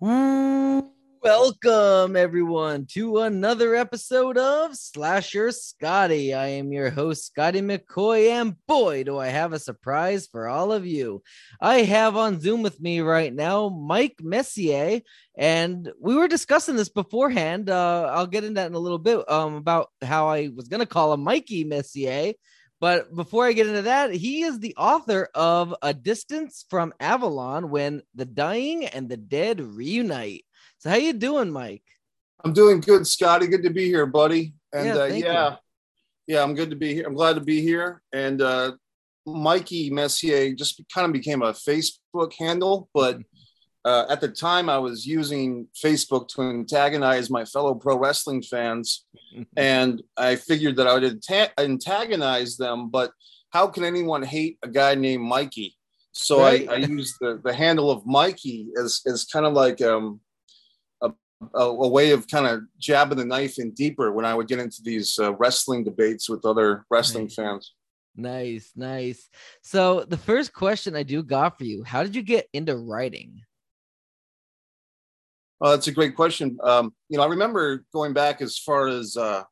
Welcome, everyone, to another episode of Slasher Scotty. I am your host, Scotty McCoy, and boy, do I have a surprise for all of you. I have on Zoom with me right now Mike Messier, and we were discussing this beforehand. Uh, I'll get into that in a little bit um, about how I was going to call him Mikey Messier. But before I get into that, he is the author of A Distance from Avalon When the Dying and the Dead Reunite. So how you doing, Mike? I'm doing good, Scotty. Good to be here, buddy. And Yeah, yeah, uh, yeah, yeah, I'm good to be here. I'm glad to be here. And uh, Mikey Messier just kind of became a Facebook handle, but uh, at the time I was using Facebook to antagonize my fellow pro wrestling fans, and I figured that I would anta- antagonize them. But how can anyone hate a guy named Mikey? So Right. I, I used the, the handle of Mikey as as kind of like um, a, a way of kind of jabbing the knife in deeper when I would get into these uh, wrestling debates with other wrestling Right. fans. Nice, nice. So the first question I do got for you: How did you get into writing? Oh, that's a great question. Um, you know, I remember going back as far as uh,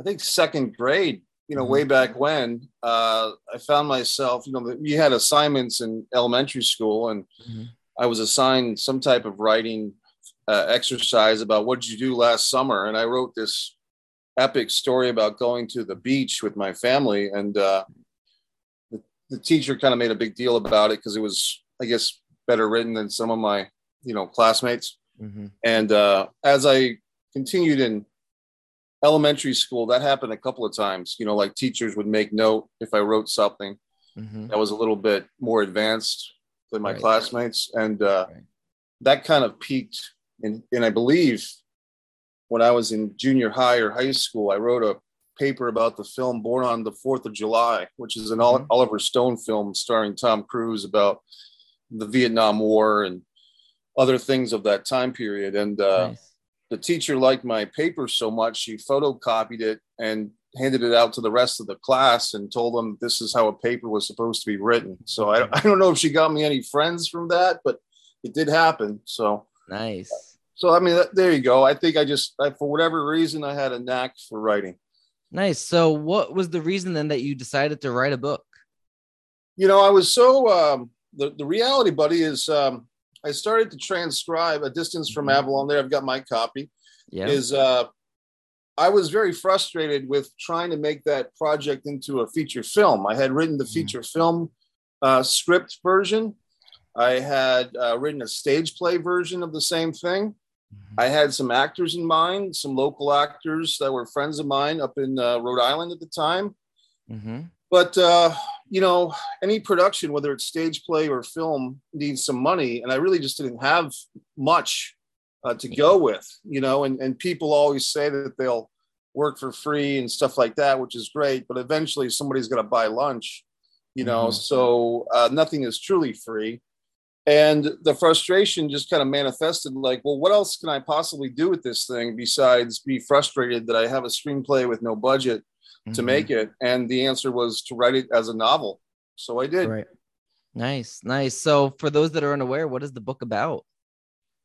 I think second grade. You know, Mhm. way back when uh, I found myself. You know, we had assignments in elementary school, and Mhm. I was assigned some type of writing uh, exercise about what did you do last summer, and I wrote this epic story about going to the beach with my family, and uh, the, the teacher kind of made a big deal about it because it was, I guess, better written than some of my, you know, classmates. Mhm. And uh, as I continued in elementary school, that happened a couple of times. You know, like teachers would make note if I wrote something Mhm. that was a little bit more advanced than my Right. classmates, and uh, Right. that kind of peaked. And and I believe when I was in junior high or high school, I wrote a paper about the film Born on the Fourth of July, which is an Mhm. Oliver Stone film starring Tom Cruise about the Vietnam War and other things of that time period. And uh, Nice. the teacher liked my paper so much she photocopied it and handed it out to the rest of the class and told them this is how a paper was supposed to be written so i, I don't know if she got me any friends from that but it did happen so Nice. so i mean that, there you go i think i just I, for whatever reason i had a knack for writing Nice. So what was the reason then that you decided to write a book? you know i was so um, the, the reality buddy is um, i started to transcribe a distance from Mhm. avalon there i've got my copy Yeah. is uh, I was very frustrated with trying to make that project into a feature film. I had written the Mhm. feature film uh, script version. I had uh, written a stage play version of the same thing. Mhm. I had some actors in mind, some local actors that were friends of mine up in uh, Rhode Island at the time. Mhm. But uh, you know, any production, whether it's stage play or film, needs some money, and I really just didn't have much uh, to go with. You know, and and people always say that they'll work for free and stuff like that, which is great, but eventually somebody's going to buy lunch. You know, Mhm. so uh, nothing is truly free. And the frustration just kind of manifested like, well, what else can I possibly do with this thing besides be frustrated that I have a screenplay with no budget to Mhm. make it? And the answer was to write it as a novel. So I did. Right. Nice, nice. So for those that are unaware, what is the book about?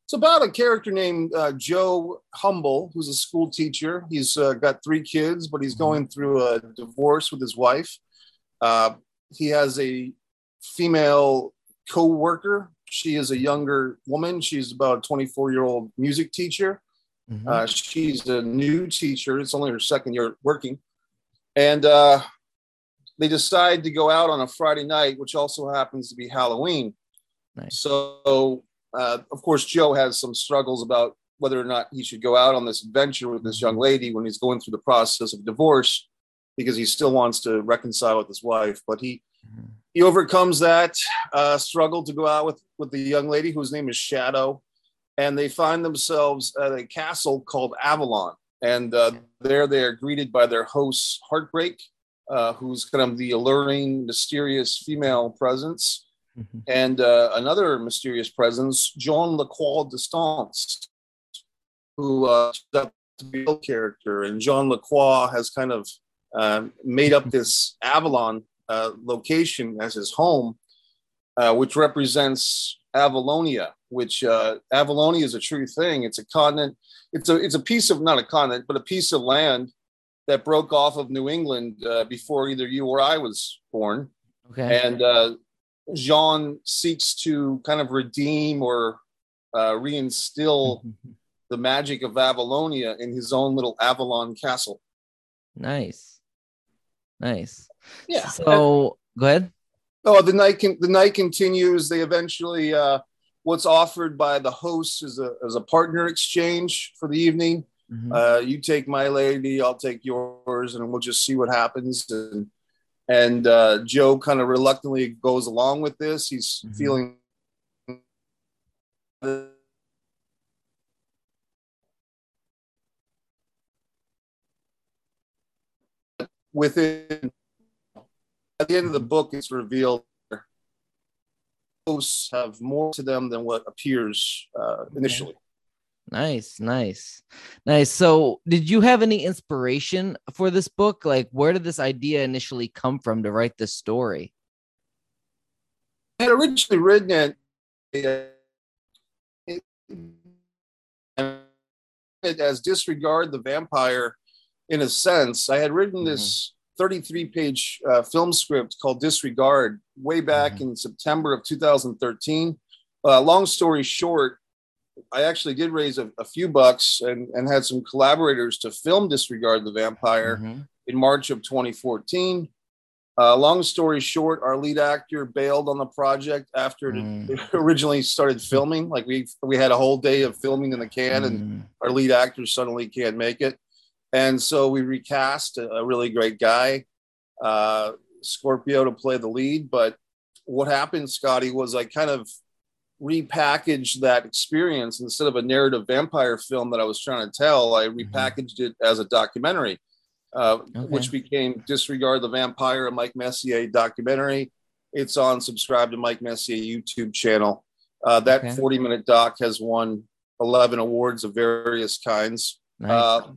It's about a character named uh, Joe Humble, who's a school teacher. He's uh, got three kids, but he's Mhm. going through a divorce with his wife. Uh, he has a female co worker. She is a younger woman. She's about a 24 year old music teacher. Mhm. Uh, she's a new teacher. It's only her second year working. And uh, they decide to go out on a Friday night, which also happens to be Halloween. Nice. So, uh, of course, Joe has some struggles about whether or not he should go out on this adventure with this young lady when he's going through the process of divorce because he still wants to reconcile with his wife. But he Mhm. he overcomes that uh, struggle to go out with with the young lady whose name is Shadow, and they find themselves at a castle called Avalon. And uh, there they are greeted by their host Heartbreak, uh, who's kind of the alluring, mysterious female presence, Mhm. and uh, another mysterious presence, Jean Lacroix Distance, who uh, out to be a character. And Jean Lacroix has kind of uh, made up this Avalon uh, location as his home, uh, which represents Avalonia, which uh, Avalonia is a true thing. It's a continent. It's a it's a piece of not a continent, but a piece of land that broke off of New England uh, before either you or I was born. Okay. And uh, Jean seeks to kind of redeem or uh, reinstill the magic of Avalonia in his own little Avalon castle. nice. Nice. Yeah. So go ahead. Oh, the night can, the night continues. They eventually uh, what's offered by the host is a as a partner exchange for the evening. Mhm. Uh, you take my lady, I'll take yours, and we'll just see what happens. And and uh, Joe kind of reluctantly goes along with this. He's Mhm. feeling within at the end of the book, it's revealed hosts have more to them than what appears uh, initially. Nice, nice, nice. So, did you have any inspiration for this book? Like, where did this idea initially come from to write this story? I had originally written it, it, it as disregard the vampire in a sense. I had written this 33 page uh, film script called Disregard way back in September of 2013. Uh, long story short, I actually did raise a, a few bucks and, and had some collaborators to film Disregard the Vampire Mhm. in March of 2014. Uh, long story short, our lead actor bailed on the project after it Mm. it originally started filming. Like we we had a whole day of filming in the can, and Mm. our lead actor suddenly can't make it, and so we recast a, a really great guy, uh, Scorpio, to play the lead. But what happened, Scotty, was I kind of repackaged that experience instead of a narrative vampire film that I was trying to tell. I repackaged it as a documentary, uh, Okay. which became "Disregard the Vampire," a Mike Messier documentary. It's on subscribe to Mike Messier YouTube channel. Uh, that Okay. 40 minute doc has won 11 awards of various kinds. Nice. Uh,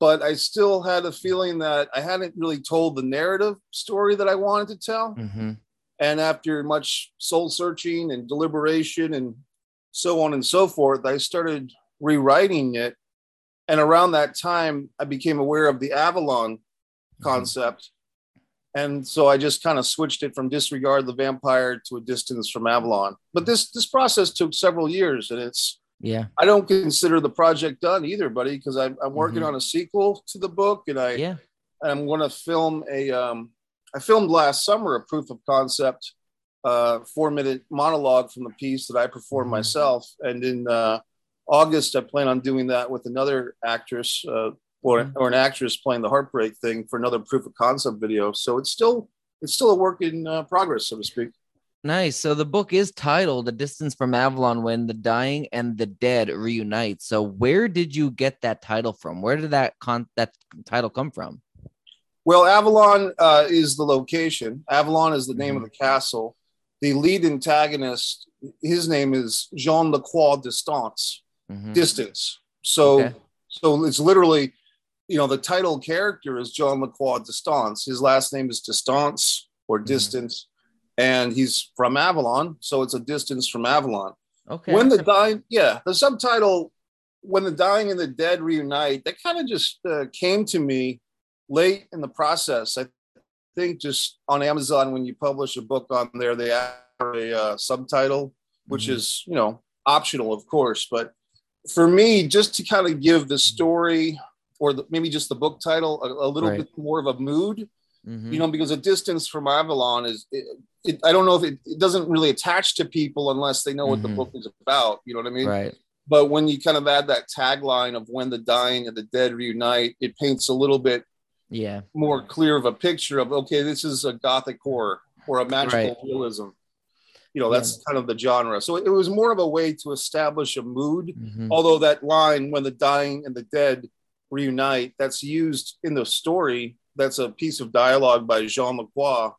but I still had a feeling that I hadn't really told the narrative story that I wanted to tell. Mhm. And after much soul searching and deliberation and so on and so forth, I started rewriting it. And around that time, I became aware of the Avalon concept. And so I just kind of switched it from disregard the vampire to a distance from Avalon. But this this process took several years, and it's Yeah. I don't consider the project done either, buddy, because I'm, I'm working on a sequel to the book, and I Yeah. I'm going to film a. Um, I filmed last summer a proof of concept, uh, four minute monologue from the piece that I performed Mhm. myself, and in uh, August I plan on doing that with another actress uh, or Mhm. or an actress playing the heartbreak thing for another proof of concept video. So it's still it's still a work in uh, progress, so to speak. Nice. So the book is titled "A Distance from Avalon: When the Dying and the Dead Reunite." So where did you get that title from? Where did that con that title come from? Well, Avalon uh, is the location. Avalon is the name of the castle. The lead antagonist, his name is Jean Lacroix Distance, Mhm. distance. So, Okay. so it's literally, you know, the title character is Jean Lacroix Distance. His last name is Distance or Distance, and he's from Avalon. So it's a distance from Avalon. Okay. When the dying, yeah, the subtitle, when the dying and the dead reunite, that kind of just uh, came to me late in the process. I think just on Amazon, when you publish a book on there, they add a uh, subtitle, which Mhm. is, you know, optional, of course. But for me, just to kind of give the story or the, maybe just the book title a, a little Right. bit more of a mood, Mhm. you know, because a distance from Avalon is, it, it, I don't know if it, it doesn't really attach to people unless they know what the Mhm. book is about. You know what I mean? right. But when you kind of add that tagline of when the dying and the dead reunite, it paints a little bit Yeah. more clear of a picture of, okay, this is a gothic horror or a magical Right. realism. You know, that's kind of the genre. So it was more of a way to establish a mood Mhm. although that line when the dying and the dead reunite that's used in the story that's a piece of dialogue by jean lacroix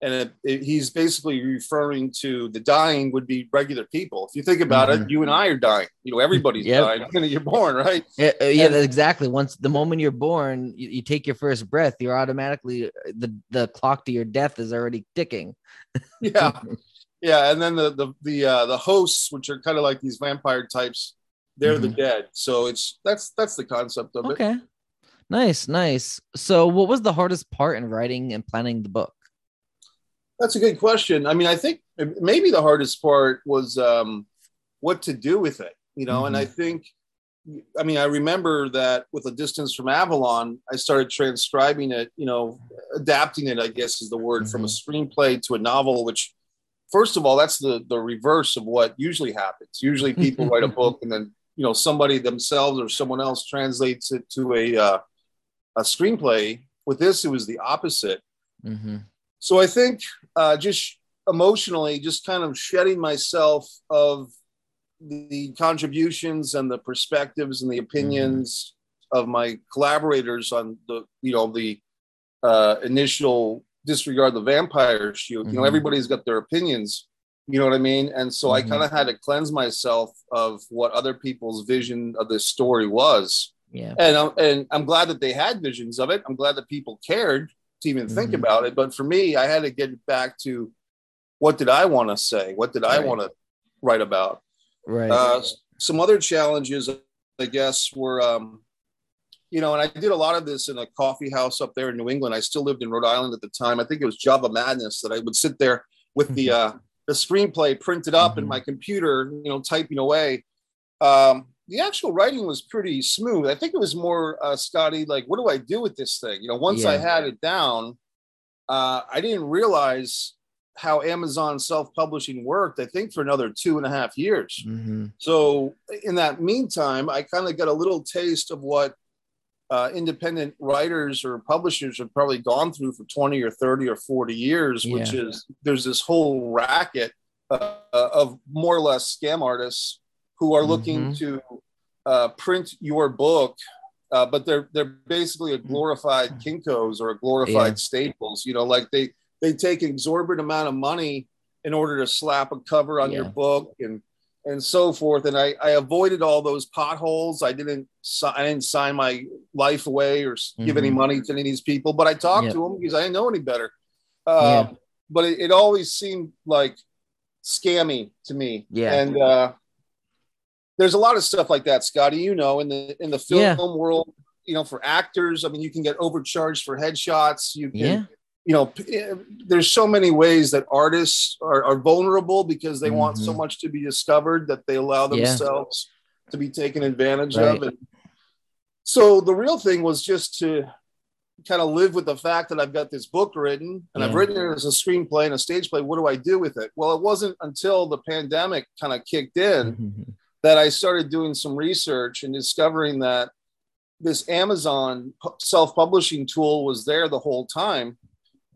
and it, it- he's basically referring to the dying would be regular people if you think about it Mhm. you and i are dying you know everybody's Yep. dying when you're born right Yeah, uh, yeah, And- exactly. Once the moment you're born, you, you take your first breath, you're automatically the the clock to your death is already ticking. yeah yeah, and then the the the uh, the hosts, which are kind of like these vampire types, they're mm-hmm. the dead. So it's that's that's the concept of okay. it. Okay, nice, nice. So, what was the hardest part in writing and planning the book? That's a good question. I mean, I think maybe the hardest part was um, what to do with it. You know, mm-hmm. and I think I mean, I remember that with a distance from Avalon, I started transcribing it, you know, adapting it, I guess is the word, mm-hmm. from a mm-hmm. screenplay to a novel, which, first of all, that's the, the reverse of what usually happens. Usually people write a book and then, you know, somebody themselves or someone else translates it to a, uh, a screenplay. With this, it was the opposite. Mm-hmm. So I think uh, just emotionally, just kind of shedding myself of the contributions and the perspectives and the opinions mm-hmm. of my collaborators on the you know the uh, initial disregard the vampire shoot. Mm-hmm. You know, mm-hmm. everybody's got their opinions. You know what I mean? And so mm-hmm. I kind of had to cleanse myself of what other people's vision of this story was. Yeah. And I'm, and I'm glad that they had visions of it. I'm glad that people cared to even think mm-hmm. about it. But for me, I had to get back to what did I want to say? What did I want to write about? Right. Uh, some other challenges, I guess, were, um, you know, and I did a lot of this in a coffee house up there in New England. I still lived in Rhode Island at the time. I think it was Java Madness that I would sit there with the uh, the screenplay printed up mm-hmm. in my computer, you know, typing away. Um, the actual writing was pretty smooth. I think it was more uh, Scotty, like, what do I do with this thing? You know, once yeah. I had it down, uh, I didn't realize how Amazon self publishing worked, I think, for another two and a half years. Mm-hmm. So, in that meantime, I kind of got a little taste of what uh, independent writers or publishers have probably gone through for 20 or 30 or 40 years, yeah. which is there's this whole racket uh, of more or less scam artists who are looking mm-hmm. to uh, print your book. Uh, but they're they're basically a glorified mm-hmm. Kinkos or a glorified yeah. Staples. You know, like they they take exorbitant amount of money in order to slap a cover on yeah. your book and and so forth. And I, I avoided all those potholes. I didn't I didn't sign my life away or mm-hmm. give any mm-hmm. money to any of these people, but I talked yep. to them because I didn't know any better. Uh, yeah. But it, it, always seemed like scammy to me. Yeah. And uh, there's a lot of stuff like that, Scotty. You know, in the in the film yeah. world, you know, for actors, I mean, you can get overcharged for headshots. You can. Yeah you know, eh, there's so many ways that artists are, are vulnerable because they mm-hmm. want so mm-hmm. much to be discovered that they allow themselves yeah. to be taken advantage right. of. And so the real thing was just to kind of live with the fact that I've got this book written and yeah. I've written it as a screenplay and a stage play. What do I do with it? Well, it wasn't until the pandemic kind of kicked in mm-hmm. That I started doing some research and discovering that this Amazon self publishing tool was there the whole time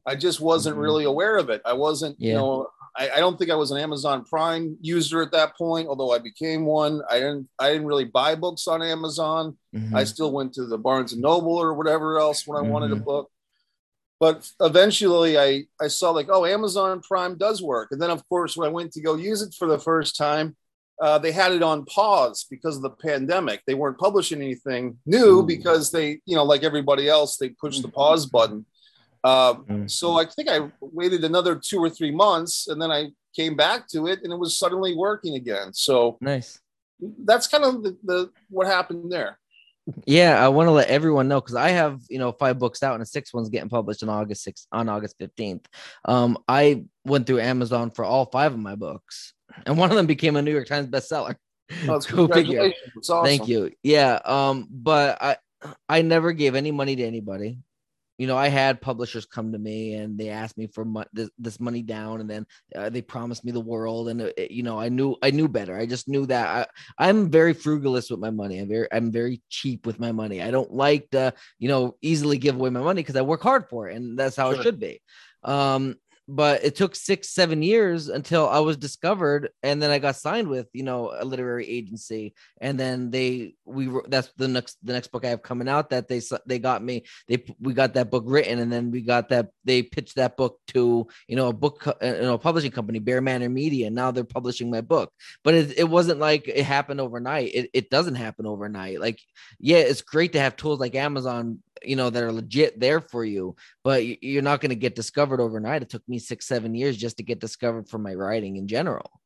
I just wasn't mm-hmm. really aware of it. I wasn't, yeah. you know, I, I, don't think I was an Amazon Prime user at that point, although I became one. I didn't I didn't really buy books on Amazon. Mm-hmm. I still went to the Barnes and Noble or whatever else when I mm-hmm. wanted a mm-hmm. book. But eventually I, I saw like, oh, Amazon Prime does work. And then of course when I went to go use it for the first time, uh, they had it on pause because of the pandemic. They weren't publishing anything new Ooh. because they, you know, like everybody else, they pushed the pause button. Um, so I think I waited another two or three months, and then I came back to it, and it was suddenly working again. So nice. That's kind of the, the what happened there. Yeah, I want to let everyone know because I have you know five books out and a sixth one's getting published on August 6th on August 15th. Um, I went through Amazon for all five of my books, and one of them became a New York Times bestseller. Oh, Go figure. Awesome. Thank you. Yeah. Um, but I I never gave any money to anybody you know, I had publishers come to me and they asked me for mo- this, this, money down, and then uh, they promised me the world, and uh, you know, I knew I knew better. I just knew that I, I'm very frugalist with my money. I'm very I'm very cheap with my money. I don't like to you know easily give away my money because I work hard for it, and that's how sure. it should be. Um, but it took six seven years until i was discovered and then i got signed with you know a literary agency. And then they we that's the next the next book i have coming out that they they got me they we got that book written and then we got that they pitched that book to you know a book uh, you know a publishing company bear manor media. And now they're publishing my book. But it, it wasn't like it happened overnight. It, it doesn't happen overnight. Like yeah it's great to have tools like amazon you know that are legit there for you but you're not going to get discovered overnight. It took me six seven years just to get discovered for my writing in general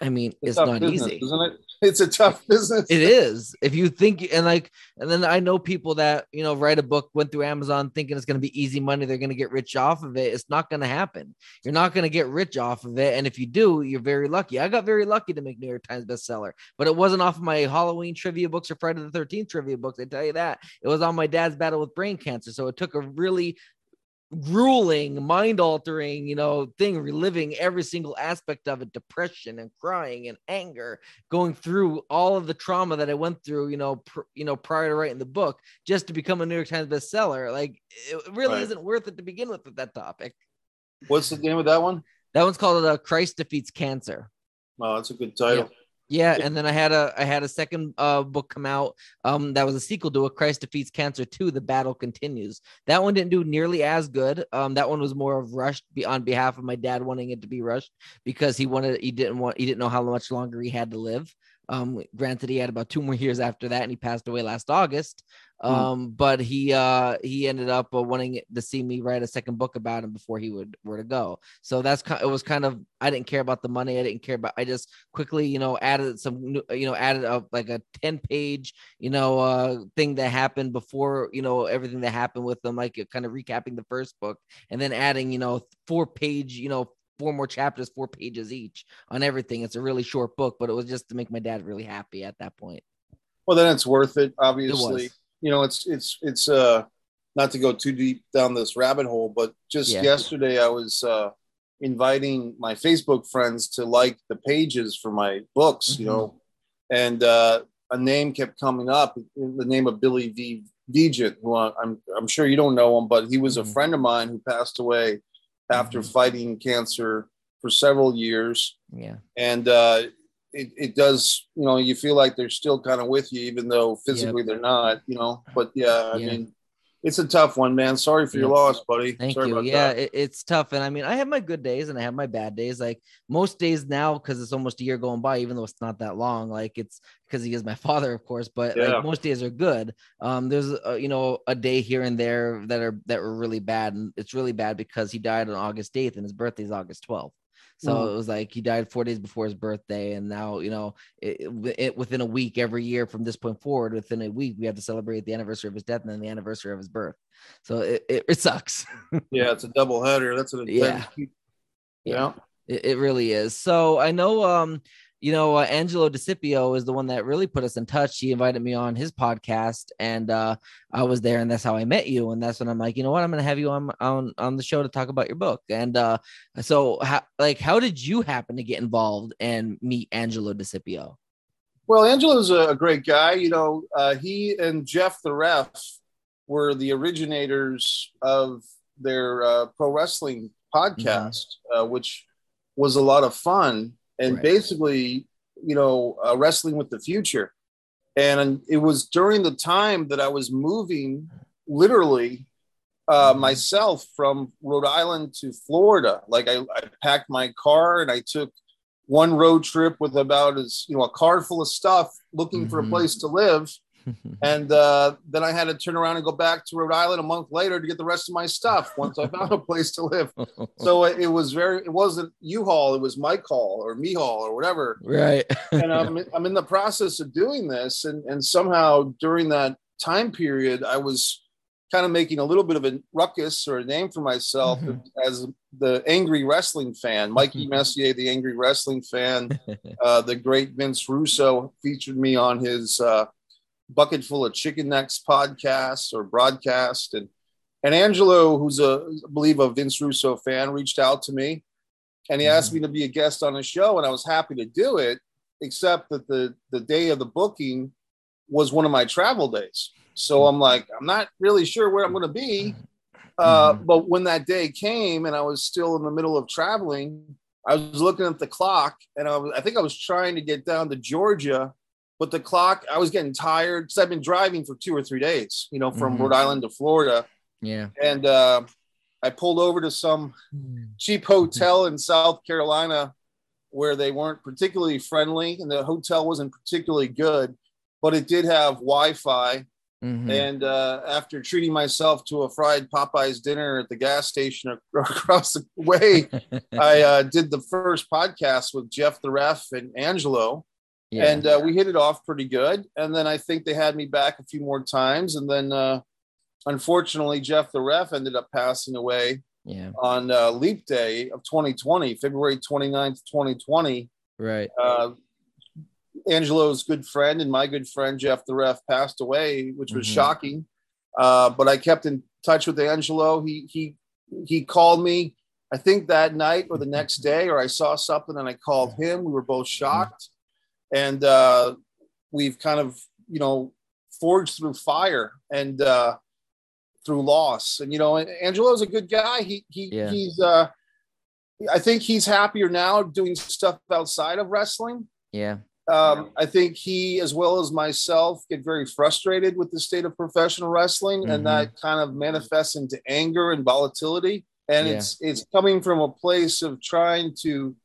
I mean, it's, it's not business, easy, isn't it? It's a tough business. It is. If you think and like, and then I know people that you know write a book, went through Amazon thinking it's going to be easy money, they're going to get rich off of it. It's not going to happen. You're not going to get rich off of it, and if you do, you're very lucky. I got very lucky to make New York Times bestseller, but it wasn't off of my Halloween trivia books or Friday the Thirteenth trivia books. I tell you that it was on my dad's battle with brain cancer. So it took a really grueling, mind altering, you know, thing, reliving every single aspect of it depression and crying and anger, going through all of the trauma that I went through, you know, pr- you know, prior to writing the book just to become a New York Times bestseller. Like, it really right. isn't worth it to begin with with that topic. What's the name of that one? That one's called uh, Christ Defeats Cancer. Oh, that's a good title. Yeah. Yeah, and then I had a I had a second uh, book come out um, that was a sequel to a Christ Defeats Cancer 2, The Battle Continues. That one didn't do nearly as good. Um, that one was more of rushed on behalf of my dad wanting it to be rushed because he wanted he didn't want he didn't know how much longer he had to live. Um, granted, he had about two more years after that, and he passed away last August. Hmm. Um, mm. but he uh he ended up uh, wanting to see me write a second book about him before he would were to go. So that's kind. It was kind of I didn't care about the money. I didn't care about. I just quickly you know added some you know added up like a ten page you know uh thing that happened before you know everything that happened with them, like kind of recapping the first book, and then adding you know four page you know four more chapters, four pages each on everything. It's a really short book, but it was just to make my dad really happy at that point. Well, then it's worth it. Obviously, it you know, it's it's it's uh not to go too deep down this rabbit hole, but just yeah. yesterday I was uh inviting my Facebook friends to like the pages for my books, mm-hmm. you know, and uh, a name kept coming up, the name of Billy V. Vigent, who I'm I'm sure you don't know him, but he was a mm-hmm. friend of mine who passed away after mm-hmm. fighting cancer for several years. Yeah. And uh, it, it does, you know, you feel like they're still kind of with you, even though physically yep. they're not, you know. But yeah, I yeah. mean, it's a tough one, man. Sorry for your loss, buddy. Thank Sorry you. Yeah, it, it's tough. And I mean, I have my good days and I have my bad days. Like most days now, because it's almost a year going by, even though it's not that long. Like it's because he is my father, of course. But yeah. like most days are good. Um, there's a, you know a day here and there that are that were really bad, and it's really bad because he died on August 8th and his birthday is August 12th. So mm. it was like he died four days before his birthday, and now you know, it, it, within a week every year from this point forward, within a week we have to celebrate the anniversary of his death and then the anniversary of his birth. So it, it, it sucks. yeah, it's a double header. That's an yeah, yeah, yeah. It, it really is. So I know um you know, uh, Angelo DeCipio is the one that really put us in touch. He invited me on his podcast, and uh, I was there, and that's how I met you. And that's when I'm like, you know what, I'm going to have you on on on the show to talk about your book. And uh, so, how, like, how did you happen to get involved and meet Angelo DeCipio? Well, Angelo's a great guy. You know, uh, he and Jeff the Ref were the originators of their uh, pro wrestling podcast, mm-hmm. uh, which was a lot of fun and right. basically, you know, uh, wrestling with the future. And it was during the time that I was moving, literally, uh, mm-hmm. myself from Rhode Island to Florida. Like I, I packed my car and I took one road trip with about as you know a car full of stuff, looking mm-hmm. for a mm-hmm. place to live and uh, then I had to turn around and go back to Rhode Island a month later to get the rest of my stuff once I found a place to live. So it was very, it wasn't U-Haul, it was Mike Hall or Me Haul or whatever. Right. and I'm, I'm in the process of doing this. And, and somehow during that time period, I was kind of making a little bit of a ruckus or a name for myself mm-hmm. as the angry wrestling fan. Mikey Messier, the angry wrestling fan. Uh, the great Vince Russo featured me on his uh, bucket full of chicken necks podcast or broadcast. And and Angelo, who's a I believe a Vince Russo fan, reached out to me and he asked mm-hmm. me to be a guest on his show, and I was happy to do it, except that the the day of the booking was one of my travel days. So I'm like, I'm not really sure where I'm going to be. Uh, mm-hmm. But when that day came and I was still in the middle of traveling, I was looking at the clock and I, was, I think I was trying to get down to Georgia but the clock, I was getting tired because I've been driving for two or three days, you know, from mm-hmm. Rhode Island to Florida. Yeah. And uh, I pulled over to some cheap hotel in South Carolina where they weren't particularly friendly and the hotel wasn't particularly good, but it did have Wi Fi. Mm-hmm. And uh, after treating myself to a fried Popeyes dinner at the gas station across the way, I uh, did the first podcast with Jeff the Ref and Angelo. Yeah. And uh, we hit it off pretty good. And then I think they had me back a few more times. And then uh, unfortunately, Jeff the Ref ended up passing away yeah. on uh, Leap Day of 2020, February 29th, 2020. Right. Uh, Angelo's good friend and my good friend Jeff the Ref passed away, which was mm-hmm. shocking. Uh, but I kept in touch with Angelo. He he he called me, I think that night or the next day, or I saw something and I called him. We were both mm-hmm. And uh, we've kind of you know forged through fire and uh, through loss. And you know, Angelo's a good guy. He he yeah. he's uh, I think he's happier now doing stuff outside of wrestling. Yeah. Um, I think he, as well as myself, get very frustrated with the state of professional wrestling, mm-hmm. and that kind of manifests into anger and volatility. And yeah. it's it's coming from a place of trying to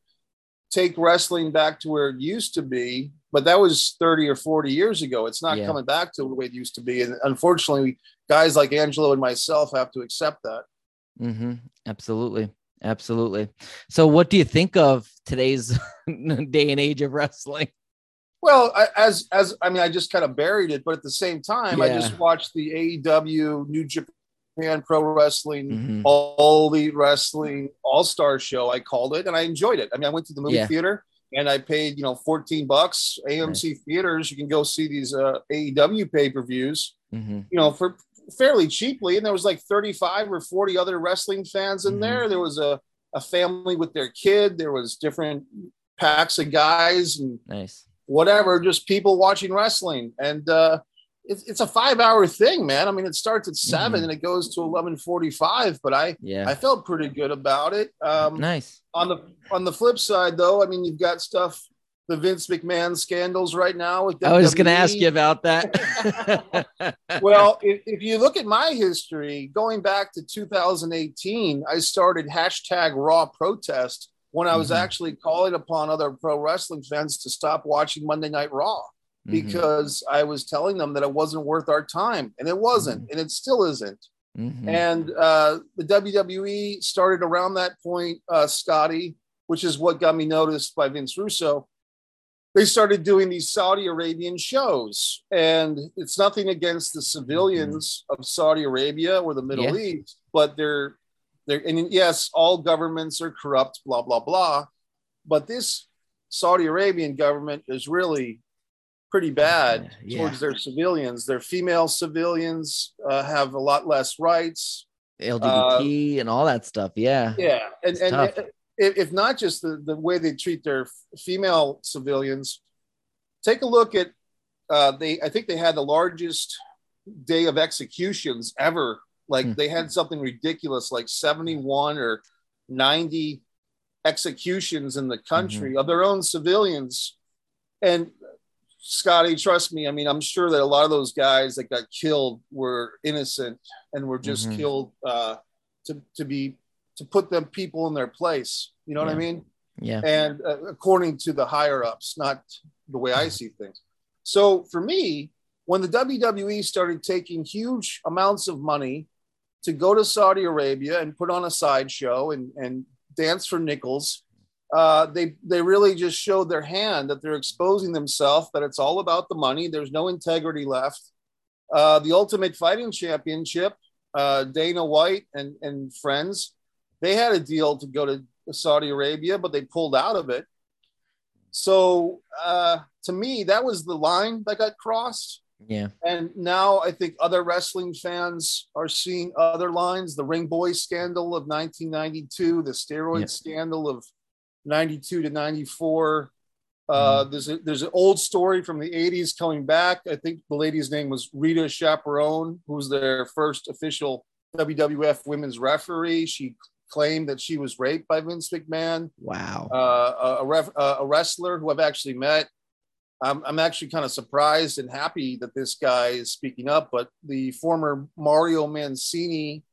take wrestling back to where it used to be, but that was 30 or 40 years ago. It's not yeah. coming back to the way it used to be. And unfortunately, guys like Angelo and myself have to accept that. Mm-hmm. Absolutely. Absolutely. So, what do you think of today's day and age of wrestling? Well, as as I mean, I just kind of buried it, but at the same time, yeah. I just watched the AEW New Japan Pro Wrestling mm-hmm. All the Wrestling All Star Show. I called it, and I enjoyed it. I mean, I went to the movie yeah. theater and I paid you know 14 bucks. AMC theaters, you can go see these uh, AEW pay per views, mm-hmm. you know, for fairly cheaply. And there was like 35 or 40 other wrestling fans in mm-hmm. there. There was a a family with their kid. There was different packs of guys and nice whatever, just people watching wrestling. And uh, it's, it's a five hour thing, man. I mean, it starts at 7 mm-hmm. and it goes to 1145, but I, yeah, I felt pretty good about it. Um, nice. On the, on the flip side though, I mean, you've got stuff, the Vince McMahon scandals right now. With I was going to ask you about that. well, if, if, you look at my history, going back to 2018, I started hashtag Raw protest when I was mm-hmm. actually calling upon other pro wrestling fans to stop watching Monday Night Raw mm-hmm. because I was telling them that it wasn't worth our time, and it wasn't, mm-hmm. and it still isn't. Mm-hmm. And uh, the WWE started around that point, uh, Scotty, which is what got me noticed by Vince Russo. They started doing these Saudi Arabian shows, and it's nothing against the civilians mm-hmm. of Saudi Arabia or the Middle yeah. East, but they're they're and yes, all governments are corrupt, blah, blah, blah. But this Saudi Arabian government is really pretty bad yeah. towards their civilians. Their female civilians uh, have a lot less rights. LGBT uh, and all that stuff. Yeah. Yeah. And, and if, if not just the, the way they treat their female civilians, take a look at uh, they I think they had the largest day of executions ever like mm. they had something ridiculous, like 71 or 90 executions in the country mm-hmm. of their own civilians. And Scotty, trust me, I mean, I'm sure that a lot of those guys that got killed were innocent and were just mm-hmm. killed uh, to, to be to put them people in their place. You know yeah. what I mean? Yeah. And uh, according to the higher ups, not the way I see things. So for me, when the WWE started taking huge amounts of money to go to Saudi Arabia and put on a sideshow and, and dance for nickels. Uh, they they really just showed their hand that they're exposing themselves that it's all about the money. There's no integrity left. Uh, the Ultimate Fighting Championship, uh, Dana White and and friends, they had a deal to go to Saudi Arabia, but they pulled out of it. So uh, to me, that was the line that got crossed. Yeah. And now I think other wrestling fans are seeing other lines. The Ring Boy scandal of 1992, the steroid yeah. scandal of 92 to 94. Uh, mm. There's a, there's an old story from the 80s coming back. I think the lady's name was Rita Chatterton, who was their first official WWF women's referee. She claimed that she was raped by Vince McMahon. Wow. Uh, a, a, ref, uh, a wrestler who I've actually met I'm, I'm actually kind of surprised and happy that this guy is speaking up. But the former Mario Mancini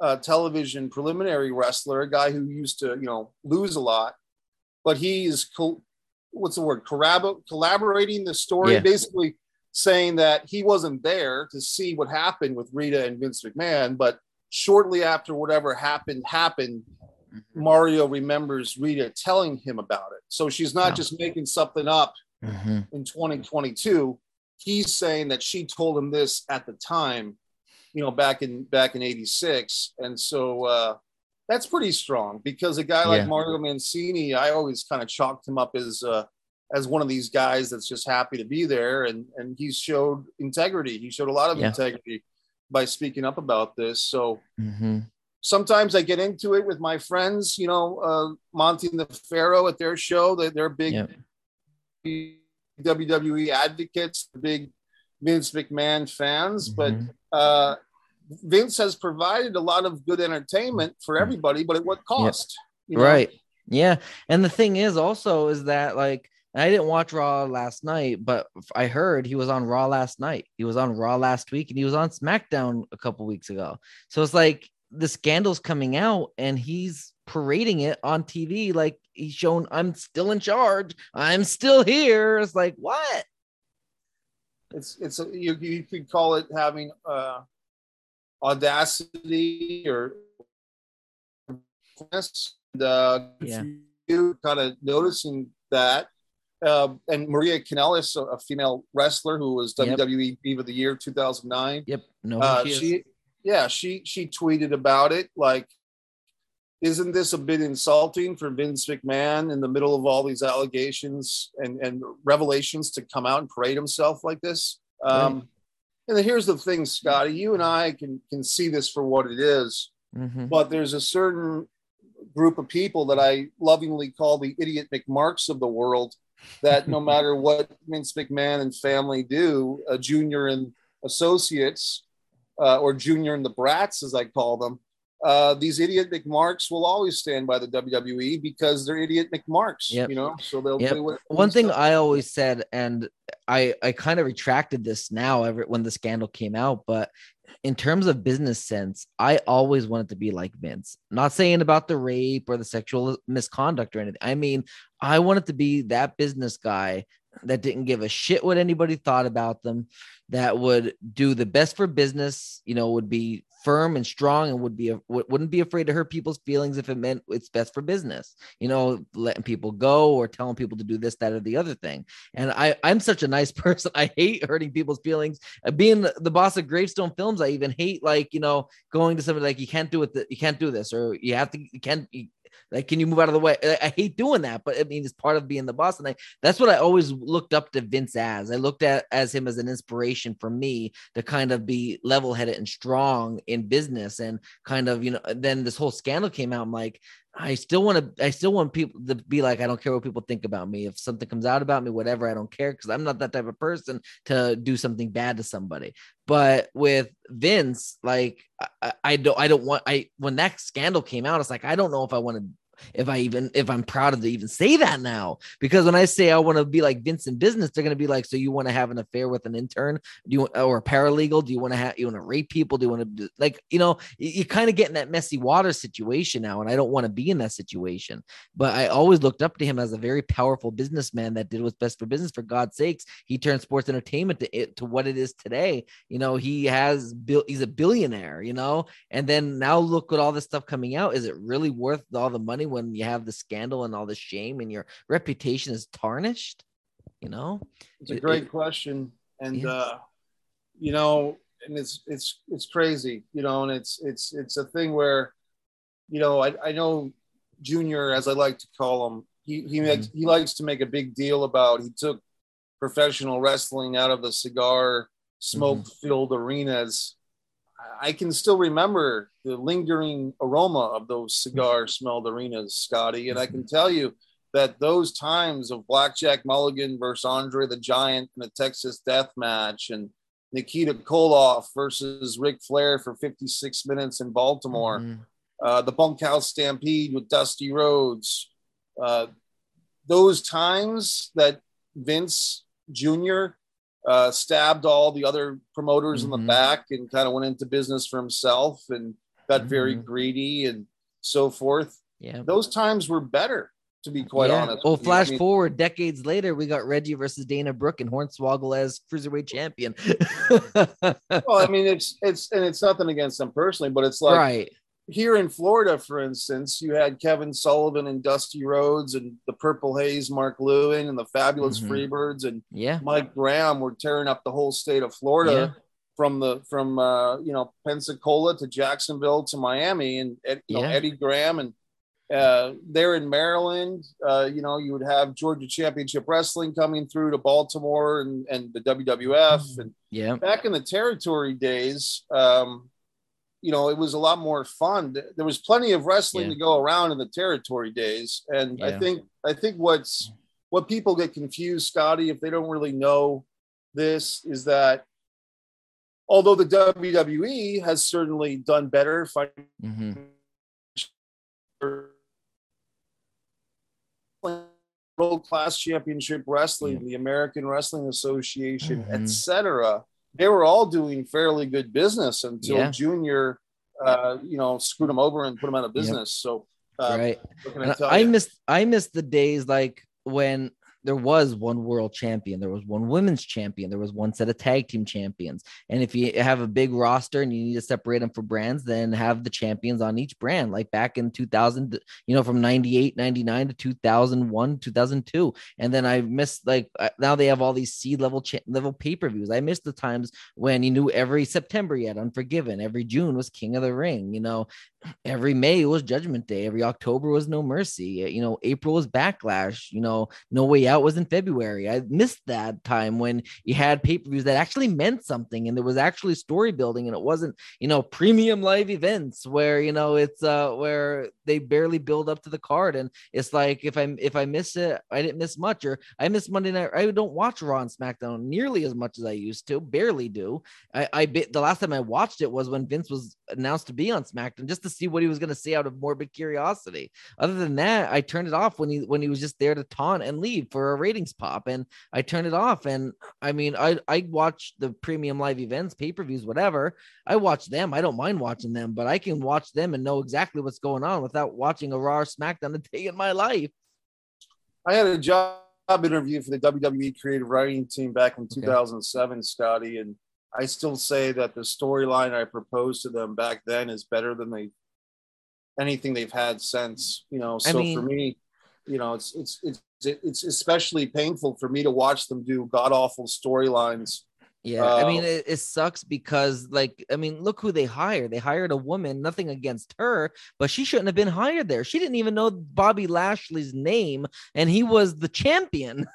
uh, television preliminary wrestler, a guy who used to, you know, lose a lot, but he is, co- what's the word, Corrab- collaborating the story, yeah. basically saying that he wasn't there to see what happened with Rita and Vince McMahon, but shortly after whatever happened happened, mm-hmm. Mario remembers Rita telling him about it. So she's not just making something up mm-hmm. in 2022. He's saying that she told him this at the time, you know, back in back in '86, and so uh, that's pretty strong because a guy like yeah. Mario Mancini, I always kind of chalked him up as uh, as one of these guys that's just happy to be there, and and he showed integrity. He showed a lot of yeah. integrity by speaking up about this. So mm-hmm. sometimes I get into it with my friends, you know, uh, Monty and the Pharaoh at their show. That they're big. WWE advocates, big Vince McMahon fans, mm-hmm. but uh, Vince has provided a lot of good entertainment for everybody, but at what cost? You know? Right. Yeah. And the thing is also is that like I didn't watch Raw last night, but I heard he was on Raw last night. He was on Raw last week and he was on SmackDown a couple weeks ago. So it's like the scandal's coming out and he's parading it on TV like he's shown I'm still in charge. I'm still here. It's like what? It's it's a, you you could call it having uh audacity or and, uh, yeah. you kind of noticing that. Uh, and Maria Kanellis, a, female wrestler who was yep. WWE Diva of the Year 2009. Yep. No, uh, she, she yeah, she she tweeted about it like, isn't this a bit insulting for Vince McMahon in the middle of all these allegations and and revelations to come out and parade himself like this? Um, right. And here's the thing, Scotty, you and I can can see this for what it is, mm-hmm. but there's a certain group of people that I lovingly call the idiot McMarks of the world that no matter what Vince McMahon and family do, a junior and associates, uh, or junior and the brats, as I call them, uh, these idiot McMarks will always stand by the WWE because they're idiot McMarks, yep. you know. So they'll yep. One thing stuff. I always said, and I I kind of retracted this now every, when the scandal came out, but in terms of business sense, I always wanted to be like Vince. Not saying about the rape or the sexual misconduct or anything. I mean, I wanted to be that business guy that didn't give a shit what anybody thought about them, that would do the best for business, you know, would be firm and strong and would be wouldn't be afraid to hurt people's feelings if it meant it's best for business you know letting people go or telling people to do this that or the other thing. And i i'm such a nice person. I hate hurting people's feelings. Uh, being the boss of gravestone films i even hate like you know going to somebody like you can't do it you can't do this or you have to you can't you like, can you move out of the way? I, I hate doing that, but I mean, it's part of being the boss. And I, that's what I always looked up to Vince as. I looked at as him as an inspiration for me to kind of be level headed and strong in business. And kind of, you know, then this whole scandal came out. I'm like, I still want to, I still want people to be like, I don't care what people think about me. If something comes out about me, whatever, I don't care because I'm not that type of person to do something bad to somebody. But with Vince, like, I, I don't, I don't want, I, when that scandal came out, it's like, I don't know if I want to if I even if I'm proud of to even say that now. Because when I say I want to be like Vince in business, they're gonna be like, so you want to have an affair with an intern? Do you or a paralegal? Do you want to have you want to rape people? Do you want to like you know you, kind of get in that messy water situation now, and I don't want to be in that situation. But I always looked up to him as a very powerful businessman that did what's best for business. For God's sakes, he turned sports entertainment to it to what it is today. You know, he has built. He's a billionaire. You know, and then now look at all this stuff coming out. Is it really worth all the money? When you have the scandal and all the shame and your reputation is tarnished? You know, it's a great it, question, and yeah. uh, you know, and it's it's it's crazy, you know, and it's it's it's a thing where, you know, I, I know Junior, as I like to call him, he he mm-hmm. makes he likes to make a big deal about he took professional wrestling out of the cigar smoke filled mm-hmm. arenas I can still remember the lingering aroma of those cigar smelled arenas, Scotty. And I can tell you that those times of Blackjack Mulligan versus Andre the Giant in the Texas Death Match and Nikita Koloff versus Ric Flair for 56 minutes in Baltimore, mm-hmm. uh, the Bunkhouse Stampede with Dusty Rhodes, uh, those times that Vince Jr uh, stabbed all the other promoters mm-hmm. in the mm-hmm. back and kind of went into business for himself and got mm-hmm. very greedy and so forth. Yeah. Those times were better to be quite Yeah. honest. Well, with you. I flash mean, forward decades later, we got Reggie versus Dana Brooke and Hornswoggle as cruiserweight champion. well, I mean, it's it's and it's nothing against them personally, but it's like right. Here in Florida, for instance, you had Kevin Sullivan and Dusty Rhodes and the Purple Haze, Mark Lewin, and the Fabulous Mhm. Freebirds and Yeah. Mike Graham were tearing up the whole state of Florida from the from uh, you know Pensacola to Jacksonville to Miami, and you know Eddie Graham and uh, there in Maryland, uh, you know you would have Georgia Championship Wrestling coming through to Baltimore and and the WWF and Yeah. back in the territory days, um, you know, it was a lot more fun. There was plenty of wrestling Yeah. to go around in the territory days, and I think I think what's what people get confused, Scotty, if they don't really know this, is that although the WWE has certainly done better fighting hmm world class championship wrestling, the American Wrestling Association, Mhm. etc. They were all doing fairly good business until Yeah. Junior, uh, you know, screwed them over and put them out of business. So, uh, right. I I missed I missed the days like when there was one world champion, there was one women's champion, there was one set of tag team champions. And if you have a big roster and you need to separate them for brands, then have the champions on each brand, like back in 2000, you know, from 98, 99 to 2001, 2002. And then I missed like now they have all these C level cha- level pay per views. I missed the times when you knew every September you had Unforgiven, every June was King of the Ring, you know, every May was Judgment Day, every October was No Mercy, you know, April was Backlash, you know, No Way Out was in February. I missed that time when you had pay per views that actually meant something and there was actually story building and it wasn't, you know, premium live events where, you know, it's uh where they barely build up to the card and it's like if I if I miss it, I didn't miss much or I miss Monday night. I don't watch Raw and SmackDown nearly as much as I used to, barely do. I, I the last time I watched it was when Vince was announced to be on SmackDown just to see what he was going to say out of morbid curiosity. Other than that, I turned it off when he when he was just there to taunt and leave for a ratings pop, and I turned it off. And I mean, I I watch the premium live events, pay per views, whatever. I watch them. I don't mind watching them, but I can watch them and know exactly what's going on without watching a Raw SmackDown a day in my life. I had a job interview for the WWE creative writing team back in Okay. 2007, Scotty, and I still say that the storyline I proposed to them back then is better than they anything they've had since. You know, I so mean- for me, you know, it's it's it's it's especially painful for me to watch them do god awful storylines. Yeah, I mean, Uh, it, it sucks because, like, I mean, look who they hired. They hired a woman, nothing against her, but she shouldn't have been hired there. She didn't even know Bobby Lashley's name, and he was the champion.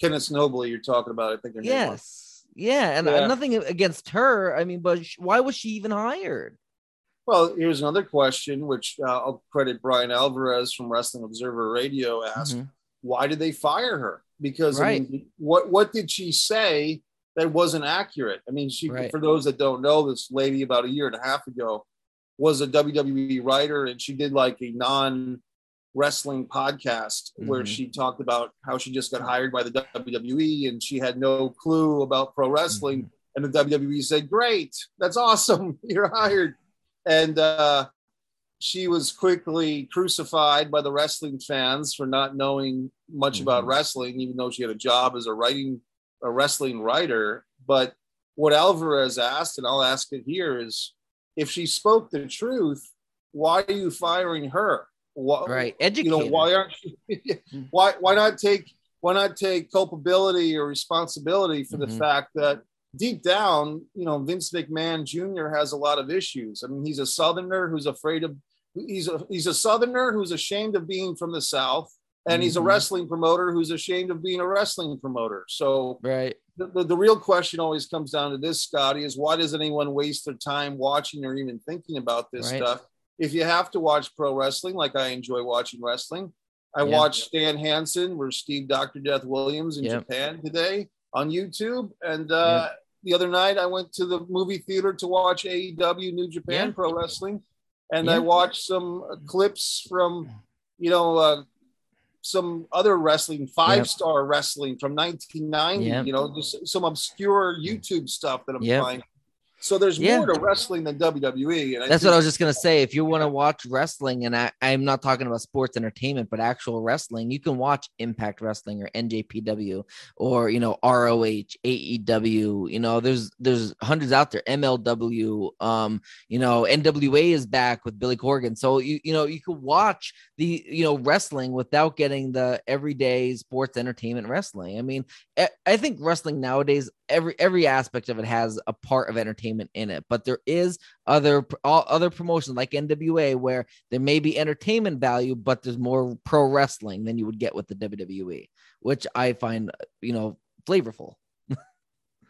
Kenneth Nobley, you're talking about, I think. her name was. Yeah. And uh, Yeah. nothing against her. I mean, but why was she even hired? Well, here's another question, which uh, I'll credit Bryan Alvarez from Wrestling Observer Radio asked. Mhm. why did they fire her? Because I mean, what what did she say that wasn't accurate? I mean, she Right. for those that don't know, this lady about a year and a half ago was a WWE writer, and she did like a non wrestling podcast where Mhm. she talked about how she just got hired by the WWE and she had no clue about pro wrestling. Mm-hmm. And the WWE said, Great, that's awesome. You're hired. And uh, she was quickly crucified by the wrestling fans for not knowing much about Mhm. wrestling, even though she had a job as a writing, a wrestling writer. But what Alvarez asked, and I'll ask it here, is if she spoke the truth, why are you firing her? Why, Right. You know, why aren't you, why why not take why not take culpability or responsibility for the Mhm. fact that deep down, you know, Vince McMahon Jr. has a lot of issues. I mean, he's a Southerner who's afraid of he's a he's a Southerner who's ashamed of being from the South, and he's a Mhm. wrestling promoter who's ashamed of being a wrestling promoter. So right. the, the, the real question always comes down to this, Scotty, is why does anyone waste their time watching or even thinking about this Right. stuff? If you have to watch pro wrestling, like I enjoy watching wrestling, I Yeah. watched Stan Hansen versus Steve Dr. Death Williams in Yep. Japan today on YouTube. And uh, the other night I went to the movie theater to watch AEW New Japan Yeah. Pro Wrestling. And Yeah. I watched some uh, clips from, you know, uh, some other wrestling, five star wrestling from 1990, Yep. you know, just some obscure YouTube stuff that I'm finding. So there's Yeah. more to wrestling than WWE. And I That's what I was just gonna say. If you want to watch wrestling, and I, I'm not talking about sports entertainment, but actual wrestling, you can watch Impact Wrestling or NJPW or you know ROH, AEW. You know, there's there's hundreds out there. MLW, um, you know, NWA is back with Billy Corgan. So you you know you could watch the you know wrestling without getting the everyday sports entertainment wrestling. I mean, I, I think wrestling nowadays every every aspect of it has a part of entertainment in it, but there is other all other promotions like NWA where there may be entertainment value, but there's more pro wrestling than you would get with the WWE, which I find you know flavorful.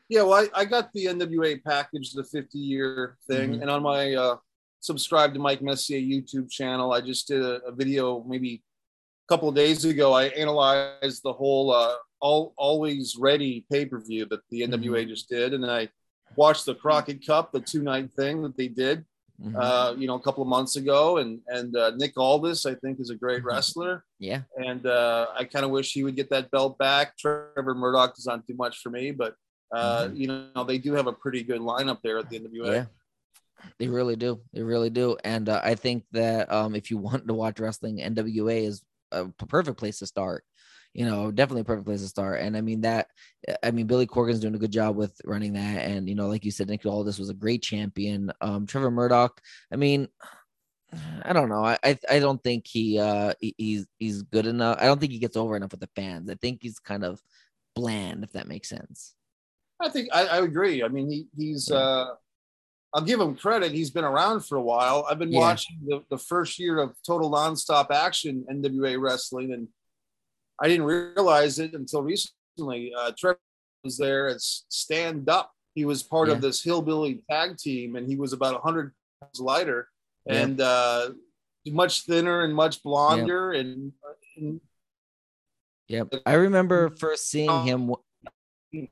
Yeah, well, I, I got the NWA package, the 50 year thing, Mhm. and on my uh, subscribe to Mike Messier YouTube channel, I just did a, a video maybe a couple of days ago. I analyzed the whole uh, all Alwayz Ready pay per view that the NWA just did, and I watched the Crockett Cup, the two night thing that they did, Mhm. uh, you know, a couple of months ago, and and uh, Nick Aldis, I think, is a great Mhm. wrestler yeah, and uh, I kind of wish he would get that belt back. Trevor Murdoch is not too much for me, but uh, Mhm. you know they do have a pretty good lineup there at the NWA. yeah. They really do. They really do. And uh, I think that um, if you want to watch wrestling, NWA is a perfect place to start. You know, definitely a perfect place to start. And I mean that. I mean Billy Corgan's doing a good job with running that. And you know, like you said, Nick Aldis was a great champion. Um, Trevor Murdoch. I mean, I don't know. I I, I don't think he uh he, he's he's good enough. I don't think he gets over enough with the fans. I think he's kind of bland, if that makes sense. I think I, I agree. I mean he he's. Yeah. Uh, I'll give him credit. He's been around for a while. I've been Yeah. watching the, the first year of Total Nonstop Action NWA Wrestling, and I didn't realize it until recently. Uh, Trevor was there as stand up. He was part Yeah. of this hillbilly tag team, and he was about 100 pounds lighter Yeah. and uh, much thinner and much blonder. And, and Yep. I remember first seeing him. w-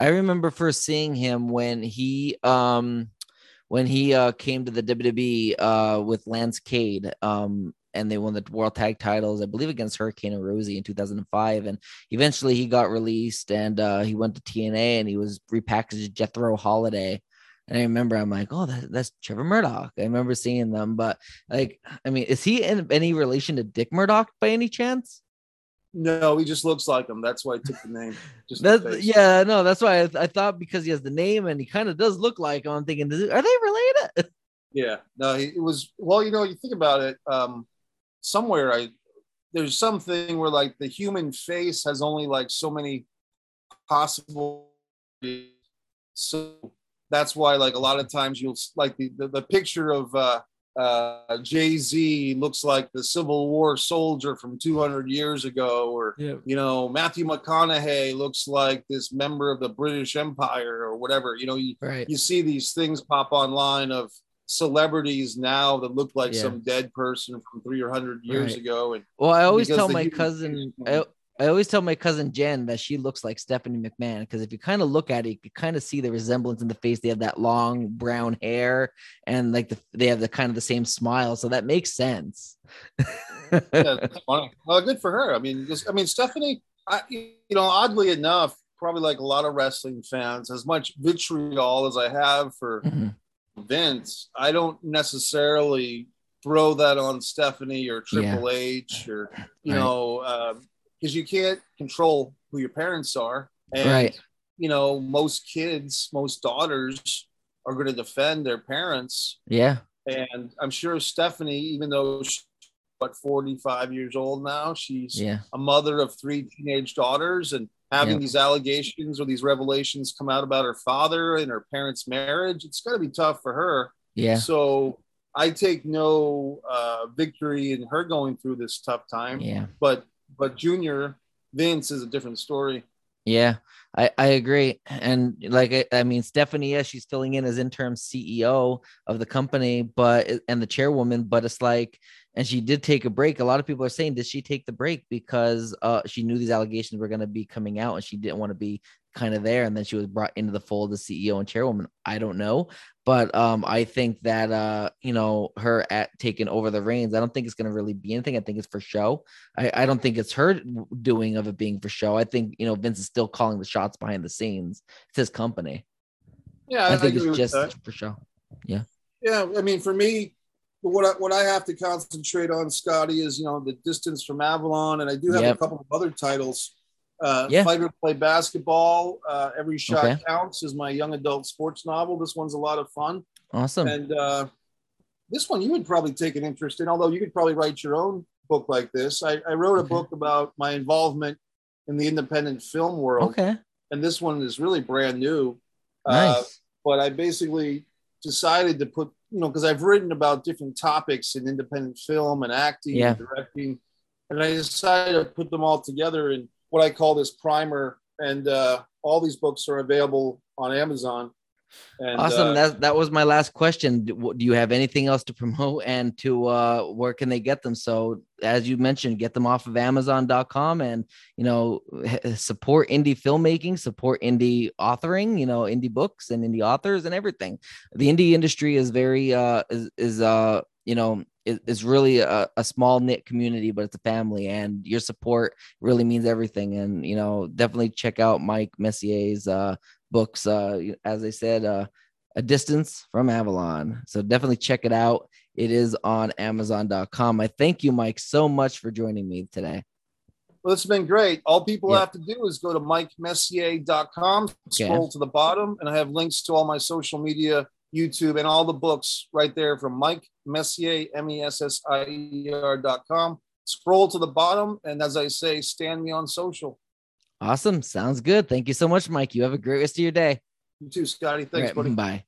I remember first seeing him when he um when he uh came to the WWE uh with Lance Cade um and they won the world tag titles I believe against Hurricane and Rosey in 2005 and eventually he got released and uh he went to TNA and he was repackaged as Jethro Holliday and I remember I'm like oh that, that's Trevor Murdoch I remember seeing them but like I mean is he in any relation to Dick Murdoch by any chance no, he just looks like him. That's why I took the name. Just the yeah, no, that's why I, I thought because he has the name and he kind of does look like. him, I'm thinking, are they related? Yeah, no, he- it was well. You know, you think about it. Um, somewhere, I there's something where like the human face has only like so many possible. So that's why, like a lot of times, you'll like the the, the picture of uh, uh, Jay Z looks like the Civil War soldier from 200 years ago, or Yeah, you know Matthew McConaughey looks like this member of the British Empire or whatever. You know, you right. you see these things pop online of celebrities now that look like Yeah. some dead person from 300 years Right. ago and Well, I always tell my cousin, I, I always tell my cousin Jen that she looks like Stephanie McMahon because if you kind of look at it, you kind of see the resemblance in the face. They have that long brown hair and like the, they have the kind of the same smile, so that makes sense. yeah, it's funny. well good for her i mean just, i mean stephanie I, you know oddly enough probably like a lot of wrestling fans as much vitriol as i have for Mhm. Vince i don't necessarily throw that on stephanie or triple h or you Right. know um, because you can't control who your parents are and Right. you know most kids most daughters are going to defend their parents Yeah. and i'm sure stephanie even though she's what 45 years old now she's Yeah. a mother of three teenage daughters and having Yep. these allegations or these revelations come out about her father and her parents marriage it's going to be tough for her Yeah. so i take no uh, victory in her going through this tough time Yeah. but but junior vince is a different story Yeah, I, I agree. And like, I, I mean, Stephanie, yes, she's filling in as interim CEO of the company, but and the chairwoman, but it's like, and she did take a break. A lot of people are saying, did she take the break because uh, she knew these allegations were going to be coming out and she didn't want to be kind of there. And then she was brought into the fold as CEO and chairwoman. I don't know. But um, I think that, uh, you know, her at taking over the reins, I don't think it's going to really be anything. I think it's for show. I, I don't think it's her doing of it being for show. I think you know Vince is still calling the shots behind the scenes. It's his company. Yeah, I, I think it's just for show. Yeah. Yeah, I mean, for me, what I, what I have to concentrate on, Scotty, is you know the distance from Avalon, and I do have yep. a couple of other titles. Uh, yeah. Fight or play basketball. Uh, Every shot okay. counts is my young adult sports novel. This one's a lot of fun. Awesome. And uh, this one you would probably take an interest in, although you could probably write your own book like this. I, I wrote a okay. book about my involvement in the independent film world. Okay. And this one is really brand new. Uh, nice. Uh, but I basically decided to put, you know, because I've written about different topics in independent film and acting yeah. and directing. And I decided to put them all together in what I call this primer. And uh, all these books are available on Amazon. And, awesome. Uh, that that was my last question. Do, do, you have anything else to promote and to uh, where can they get them? So as you mentioned, get them off of Amazon.com and you know support indie filmmaking, support indie authoring, you know indie books and indie authors and everything. The indie industry is very uh, is is uh you know is, really a, a small knit community, but it's a family, and your support really means everything. And you know, definitely check out Mike Messier's uh, books. Uh, as I said, uh, A Distance from Avalon. So definitely check it out. It is on Amazon.com. I thank you, Mike, so much for joining me today. Well, it's been great. All people yeah. have to do is go to mikemessier.com, scroll okay. to the bottom, and I have links to all my social media, YouTube, and all the books right there from Mike Messier, M E S S I E R.com. Scroll to the bottom, and as I say, stand me on social. Awesome. Sounds good. Thank you so much, Mike. You have a great rest of your day. You too, Scotty. Thanks, right, buddy. Bye.